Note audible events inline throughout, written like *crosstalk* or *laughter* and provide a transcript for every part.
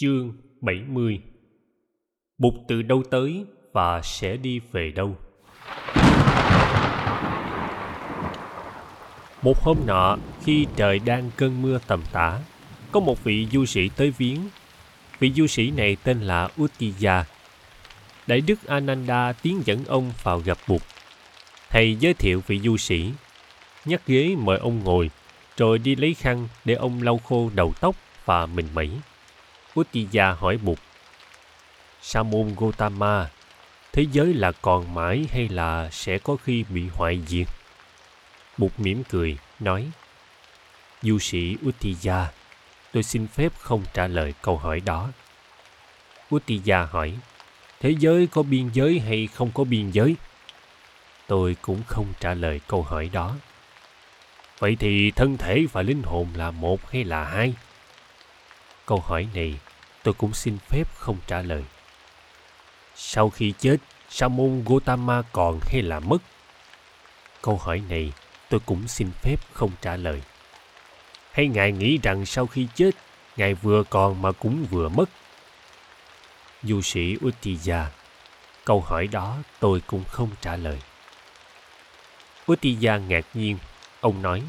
Chương 70 Bụt từ đâu tới và sẽ đi về đâu? Một hôm nọ, khi trời đang cơn mưa tầm tã, có một vị du sĩ tới viếng. Vị du sĩ này tên là Uttiya. Đại đức Ananda tiến dẫn ông vào gặp Bụt. Thầy giới thiệu vị du sĩ, nhắc ghế mời ông ngồi, rồi đi lấy khăn để ông lau khô đầu tóc và mình mẩy. Uttiya hỏi Bụt. Sa môn Gotama, thế giới là còn mãi hay là sẽ có khi bị hoại diệt? Bụt mỉm cười, nói. Du sĩ Uttiya, tôi xin phép không trả lời câu hỏi đó. Uttiya hỏi, thế giới có biên giới hay không có biên giới? Tôi cũng không trả lời câu hỏi đó. Vậy thì thân thể và linh hồn là một hay là hai? Câu hỏi này tôi cũng xin phép không trả lời. Sau khi chết, Sa môn Gotama còn hay là mất? Câu hỏi này tôi cũng xin phép không trả lời. Hay Ngài nghĩ rằng sau khi chết, Ngài vừa còn mà cũng vừa mất? Du sĩ Uttiya, câu hỏi đó tôi cũng không trả lời. Uttiya ngạc nhiên, ông nói,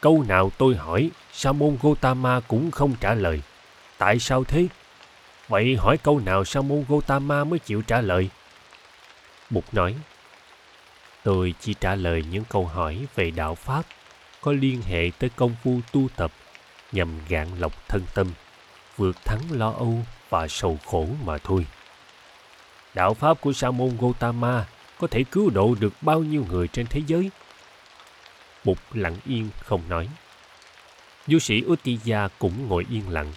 câu nào tôi hỏi, Sa môn Gotama cũng không trả lời. Tại sao thế? Vậy hỏi câu nào Sa môn Gotama mới chịu trả lời? Bụt nói, tôi chỉ trả lời những câu hỏi về đạo Pháp có liên hệ tới công phu tu tập nhằm gạn lọc thân tâm, vượt thắng lo âu và sầu khổ mà thôi. Đạo Pháp của Sa môn Gotama có thể cứu độ được bao nhiêu người trên thế giới? Bụt lặng yên không nói. Du sĩ Uttiya cũng ngồi yên lặng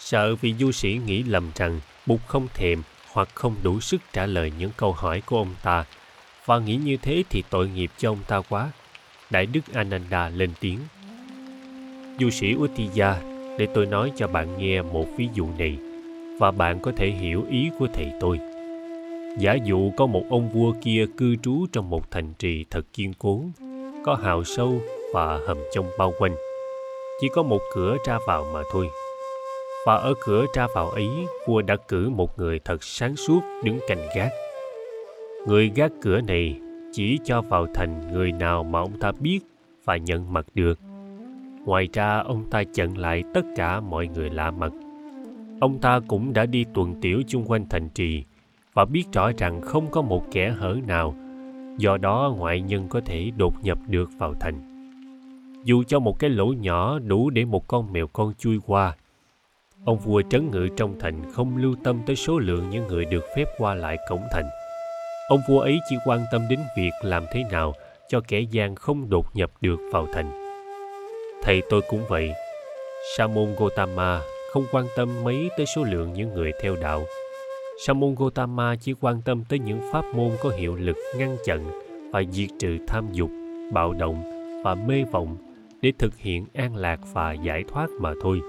sợ vì du sĩ nghĩ lầm rằng Bụt không thèm hoặc không đủ sức trả lời những câu hỏi của ông ta và nghĩ như thế thì tội nghiệp cho ông ta quá. Đại đức Ananda lên tiếng. Du sĩ Uttiya, để tôi nói cho bạn nghe một ví dụ này và bạn có thể hiểu ý của thầy tôi. Giả dụ có một ông vua kia cư trú trong một thành trì thật kiên cố, có hào sâu và hầm trông bao quanh. Chỉ có một cửa ra vào mà thôi. Và ở cửa ra vào ấy, vua đã cử một người thật sáng suốt đứng canh gác. Người gác cửa này chỉ cho vào thành người nào mà ông ta biết và nhận mặt được. Ngoài ra, ông ta chặn lại tất cả mọi người lạ mặt. Ông ta cũng đã đi tuần tiểu chung quanh thành trì và biết rõ rằng không có một kẻ hở nào do đó ngoại nhân có thể đột nhập được vào thành dù cho một cái lỗ nhỏ đủ để một con mèo con chui qua, Ông vua trấn ngự trong thành không lưu tâm tới số lượng những người được phép qua lại cổng thành. Ông vua ấy chỉ quan tâm đến việc làm thế nào cho kẻ gian không đột nhập được vào thành. Thầy tôi cũng vậy. Sa môn Gotama không quan tâm mấy tới số lượng những người theo đạo. Sa môn Gotama chỉ quan tâm tới những pháp môn có hiệu lực ngăn chặn và diệt trừ tham dục, bạo động và mê vọng để thực hiện an lạc và giải thoát mà thôi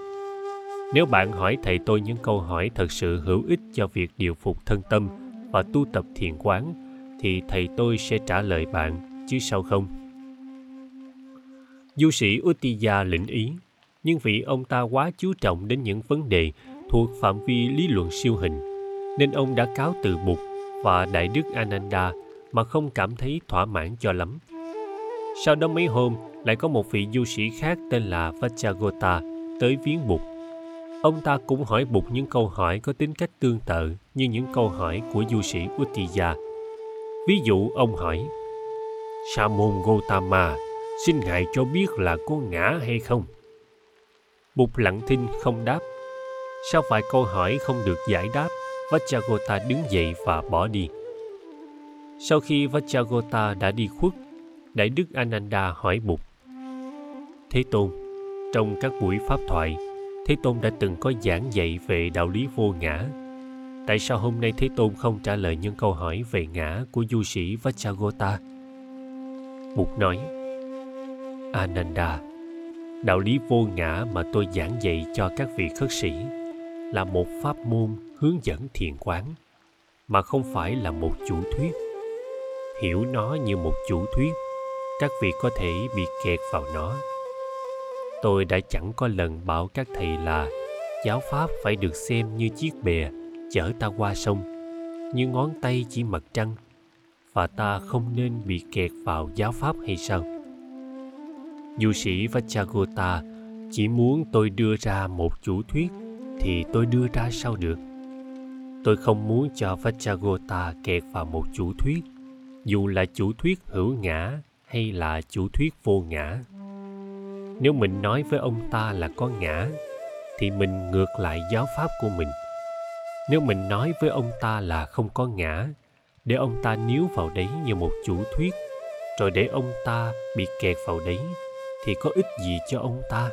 nếu bạn hỏi thầy tôi những câu hỏi thật sự hữu ích cho việc điều phục thân tâm và tu tập thiền quán, thì thầy tôi sẽ trả lời bạn, chứ sao không? Du sĩ Uttiya lĩnh ý, nhưng vì ông ta quá chú trọng đến những vấn đề thuộc phạm vi lý luận siêu hình, nên ông đã cáo từ Bụt và Đại Đức Ananda mà không cảm thấy thỏa mãn cho lắm. Sau đó mấy hôm, lại có một vị du sĩ khác tên là Vajragota tới viếng bục. Ông ta cũng hỏi bục những câu hỏi có tính cách tương tự như những câu hỏi của du sĩ Uttiya. Ví dụ ông hỏi, Sa môn Gotama, xin Ngài cho biết là có ngã hay không? Bụt lặng thinh không đáp. Sau vài câu hỏi không được giải đáp, Vajragota đứng dậy và bỏ đi. Sau khi Vajragota đã đi khuất, Đại Đức Ananda hỏi Bụt. Thế Tôn, trong các buổi pháp thoại, Thế Tôn đã từng có giảng dạy về đạo lý vô ngã. Tại sao hôm nay Thế Tôn không trả lời những câu hỏi về ngã của du sĩ Vajragota? Bụt nói, Ananda, đạo lý vô ngã mà tôi giảng dạy cho các vị khất sĩ là một pháp môn hướng dẫn thiền quán, mà không phải là một chủ thuyết. Hiểu nó như một chủ thuyết, các vị có thể bị kẹt vào nó tôi đã chẳng có lần bảo các thầy là giáo pháp phải được xem như chiếc bè chở ta qua sông như ngón tay chỉ mặt trăng và ta không nên bị kẹt vào giáo pháp hay sao du sĩ vachagota chỉ muốn tôi đưa ra một chủ thuyết thì tôi đưa ra sao được? Tôi không muốn cho vachagota kẹt vào một chủ thuyết, dù là chủ thuyết hữu ngã hay là chủ thuyết vô ngã. Nếu mình nói với ông ta là có ngã, thì mình ngược lại giáo pháp của mình. Nếu mình nói với ông ta là không có ngã, để ông ta níu vào đấy như một chủ thuyết, rồi để ông ta bị kẹt vào đấy, thì có ích gì cho ông ta?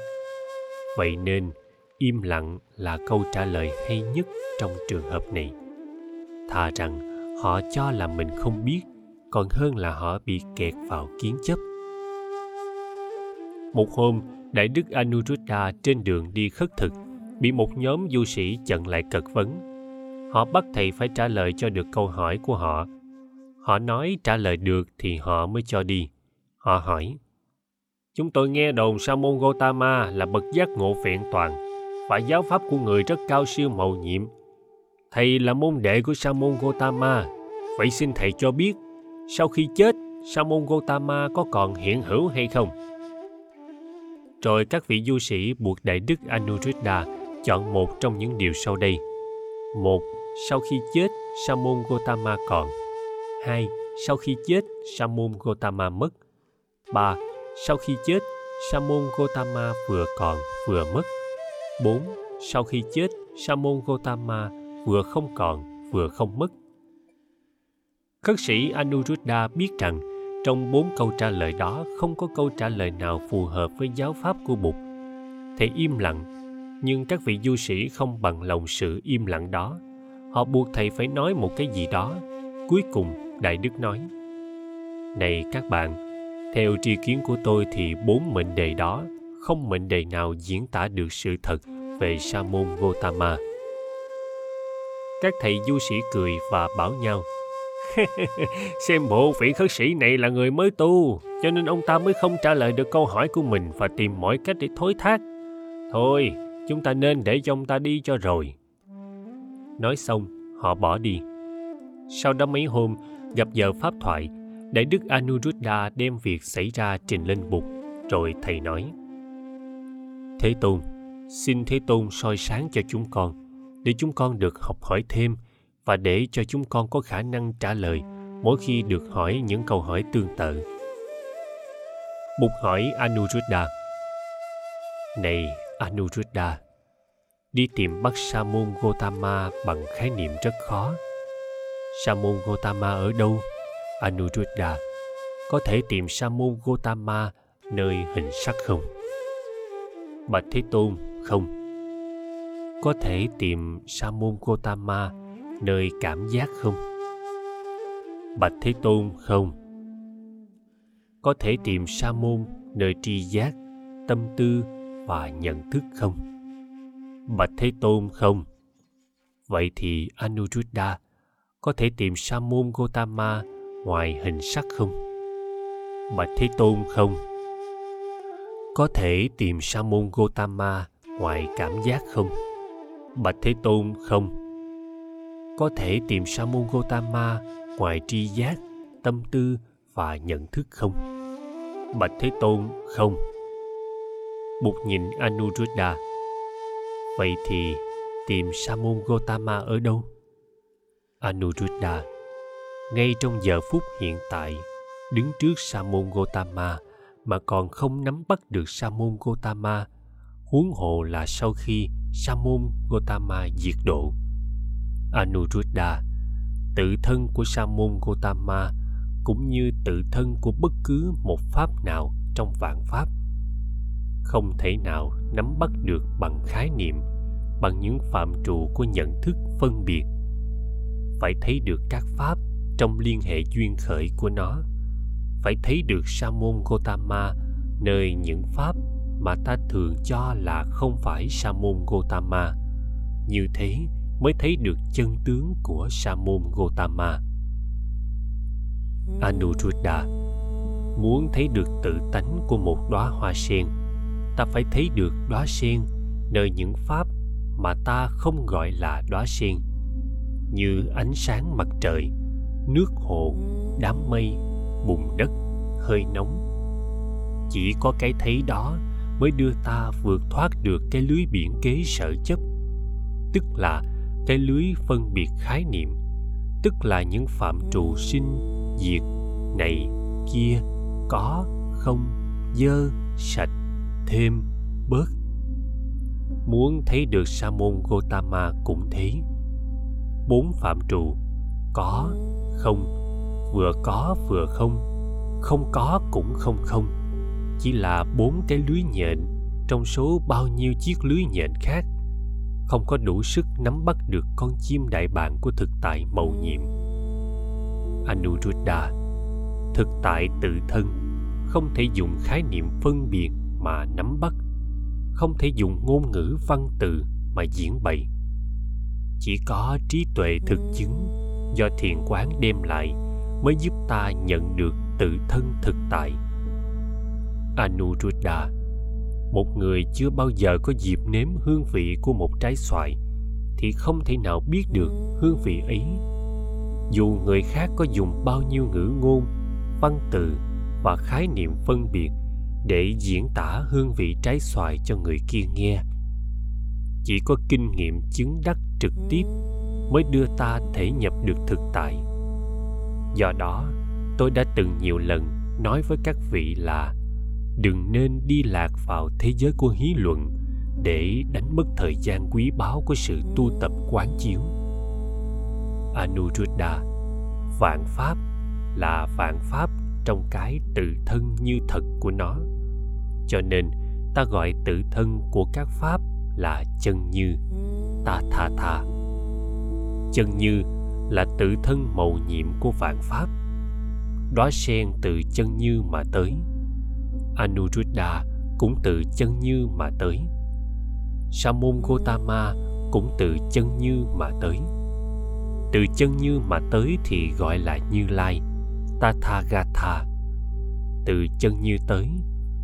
Vậy nên im lặng là câu trả lời hay nhất trong trường hợp này. Thà rằng họ cho là mình không biết, còn hơn là họ bị kẹt vào kiến chấp. Một hôm, đại đức anuruddha trên đường đi khất thực, bị một nhóm du sĩ chặn lại cật vấn họ bắt thầy phải trả lời cho được câu hỏi của họ. Họ nói trả lời được thì họ mới cho đi. Họ hỏi, chúng tôi nghe đồn sa môn gotama là bậc giác ngộ phiện toàn và giáo pháp của người rất cao siêu mầu nhiệm. Thầy là môn đệ của sa môn gotama vậy xin thầy cho biết, sau khi chết, sa môn gotama có còn hiện hữu hay không? Rồi các vị du sĩ buộc đại đức anuruddha chọn một trong những điều sau đây. Một, sau khi chết, sa môn gotama còn. Hai, sau khi chết, sa môn gotama mất. Ba, sau khi chết, sa môn gotama vừa còn vừa mất bốn, sau khi chết sa môn gotama vừa không còn, vừa không mất. Khất sĩ anuruddha biết rằng trong bốn câu trả lời đó không có câu trả lời nào phù hợp với giáo pháp của bụt. Thầy im lặng, nhưng các vị du sĩ không bằng lòng sự im lặng đó. Họ buộc thầy phải nói một cái gì đó. Cuối cùng, đại đức nói, này các bạn, theo tri kiến của tôi thì bốn mệnh đề đó không mệnh đề nào diễn tả được sự thật về sa môn gotama các thầy du sĩ cười và bảo nhau, *laughs* xem bộ vị khất sĩ này là người mới tu, cho nên ông ta mới không trả lời được câu hỏi của mình và tìm mọi cách để thối thác. Thôi, chúng ta nên để cho ông ta đi cho rồi. Nói xong, họ bỏ đi. Sau đó mấy hôm, gặp giờ pháp thoại, đại đức anuruddha đem việc xảy ra trình lên bục, rồi thầy nói thế tôn xin thế tôn soi sáng cho chúng con để chúng con được học hỏi thêm và để cho chúng con có khả năng trả lời mỗi khi được hỏi những câu hỏi tương tự. Bụt hỏi Anuruddha Này Anuruddha, đi tìm bắt Sa môn Gotama bằng khái niệm rất khó. Sa môn Gotama ở đâu? Anuruddha, có thể tìm Sa môn Gotama nơi hình sắc không? Bạch Thế Tôn, không. Có thể tìm Sa môn Gotama nơi cảm giác không? Bạch thế tôn? Không. Có thể tìm sa môn nơi tri giác tâm tư và nhận thức không? Bạch thế tôn? Không. Vậy thì anuruddha có thể tìm sa môn gotama ngoài hình sắc không? Bạch thế tôn? Không có thể tìm sa môn gotama ngoài cảm giác không bạch thế tôn không có thể tìm sa môn Gotama ngoài tri giác, tâm tư và nhận thức không? Bạch Thế Tôn không. Bụt nhìn Anuruddha. Vậy thì tìm sa môn Gotama ở đâu? Anuruddha ngay trong giờ phút hiện tại đứng trước sa môn Gotama mà còn không nắm bắt được sa môn Gotama huống hồ là sau khi sa môn Gotama diệt độ. Anuruddha, tự thân của sa môn Gotama cũng như tự thân của bất cứ một pháp nào trong vạn pháp không thể nào nắm bắt được bằng khái niệm bằng những phạm trù của nhận thức phân biệt. Phải thấy được các pháp trong liên hệ duyên khởi của nó phải thấy được sa môn gotama nơi những pháp mà ta thường cho là không phải sa môn gotama như thế mới thấy được chân tướng của sa môn gotama anuruddha, muốn thấy được tự tánh của một đóa hoa sen, ta phải thấy được đóa sen nơi những pháp mà ta không gọi là đóa sen, như ánh sáng mặt trời, nước hồ, đám mây bùn đất, hơi nóng. Chỉ có cái thấy đó mới đưa ta vượt thoát được cái lưới biển kế sở chấp, tức là cái lưới phân biệt khái niệm, tức là những phạm trụ sinh, diệt này kia, có, không, dơ, sạch, thêm, bớt. Muốn thấy được sa môn gotama cũng thế. Bốn phạm trụ có, không vừa có vừa không không có cũng không không. Chỉ là bốn cái lưới nhện, trong số bao nhiêu chiếc lưới nhện khác, không có đủ sức nắm bắt được con chim đại bàng của thực tại màu nhiệm. Anuruddha, thực tại tự thân, không thể dùng khái niệm phân biệt mà nắm bắt, không thể dùng ngôn ngữ văn từ mà diễn bày. Chỉ có trí tuệ thực chứng do thiền quán đem lại mới giúp ta nhận được tự thân thực tại. Anuruddha, một người chưa bao giờ có dịp nếm hương vị của một trái xoài, thì không thể nào biết được hương vị ấy. Dù người khác có dùng bao nhiêu ngữ ngôn, văn từ và khái niệm phân biệt để diễn tả hương vị trái xoài cho người kia nghe, chỉ có kinh nghiệm chứng đắc trực tiếp mới đưa ta thể nhập được thực tại do đó, tôi đã từng nhiều lần nói với các vị là đừng nên đi lạc vào thế giới của hí luận để đánh mất thời gian quý báu của sự tu tập quán chiếu. Anuruddha, vạn pháp là vạn pháp trong cái tự thân như thật của nó. Cho nên, ta gọi tự thân của các pháp là chân như, ta tha tha. Chân như là tự thân màu nhiệm của vạn pháp. Đóa sen từ chân như mà tới, anuruddha cũng từ chân như mà tới sa môn gotama cũng từ chân như mà tới. Từ chân như mà tới thì gọi là như lai, tathagata. Từ chân như tới,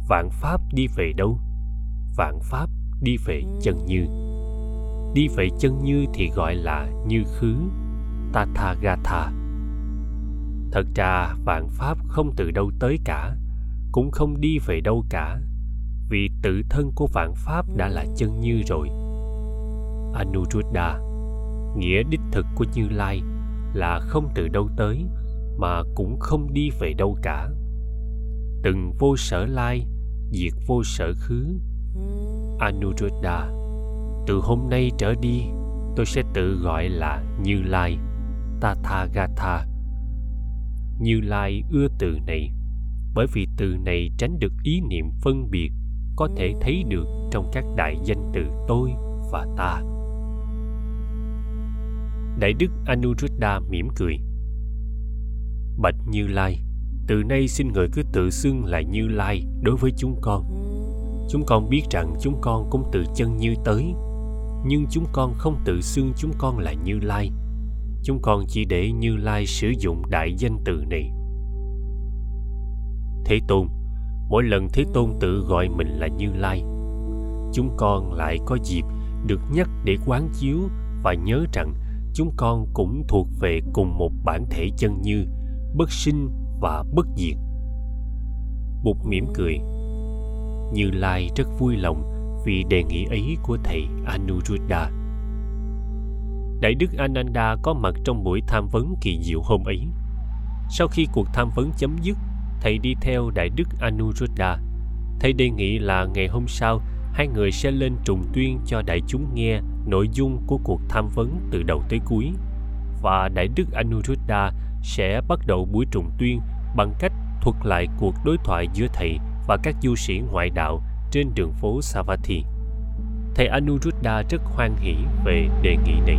vạn pháp đi về đâu? Vạn pháp đi về chân như. Đi về chân như thì gọi là như khứ tathagata. Thật ra, vạn pháp không từ đâu tới cả, cũng không đi về đâu cả, vì tự thân của vạn pháp đã là chân như rồi. Anuruddha, nghĩa đích thực của như lai là không từ đâu tới, mà cũng không đi về đâu cả. Từng vô sở lai, diệt vô sở khứ. Anuruddha, từ hôm nay trở đi, tôi sẽ tự gọi là như lai tathagata. Như lai ưa từ này, bởi vì từ này tránh được ý niệm phân biệt, có thể thấy được trong các đại danh từ tôi và ta. Đại đức anuruddha mỉm cười. Bạch như lai, từ nay xin người cứ tự xưng là như lai đối với chúng con. Chúng con biết rằng chúng con cũng từ chân như tới, nhưng chúng con không tự xưng chúng con là như lai chúng con chỉ để như lai sử dụng đại danh từ này. Thế tôn, mỗi lần thế tôn tự gọi mình là như lai, chúng con lại có dịp được nhắc để quán chiếu và nhớ rằng chúng con cũng thuộc về cùng một bản thể chân như, bất sinh và bất diệt. Bụt mỉm cười, như lai rất vui lòng vì đề nghị ấy của thầy anuruddha đại đức ananda có mặt trong buổi tham vấn kỳ diệu hôm ấy sau khi cuộc tham vấn chấm dứt, thầy đi theo đại đức anuruddha thầy đề nghị là ngày hôm sau, hai người sẽ lên trùng tuyên cho đại chúng nghe nội dung của cuộc tham vấn từ đầu tới cuối và đại đức anuruddha sẽ bắt đầu buổi trùng tuyên bằng cách thuật lại cuộc đối thoại giữa thầy và các du sĩ ngoại đạo trên đường phố Savatthi. Thầy Anuruddha rất hoan hỷ về đề nghị này.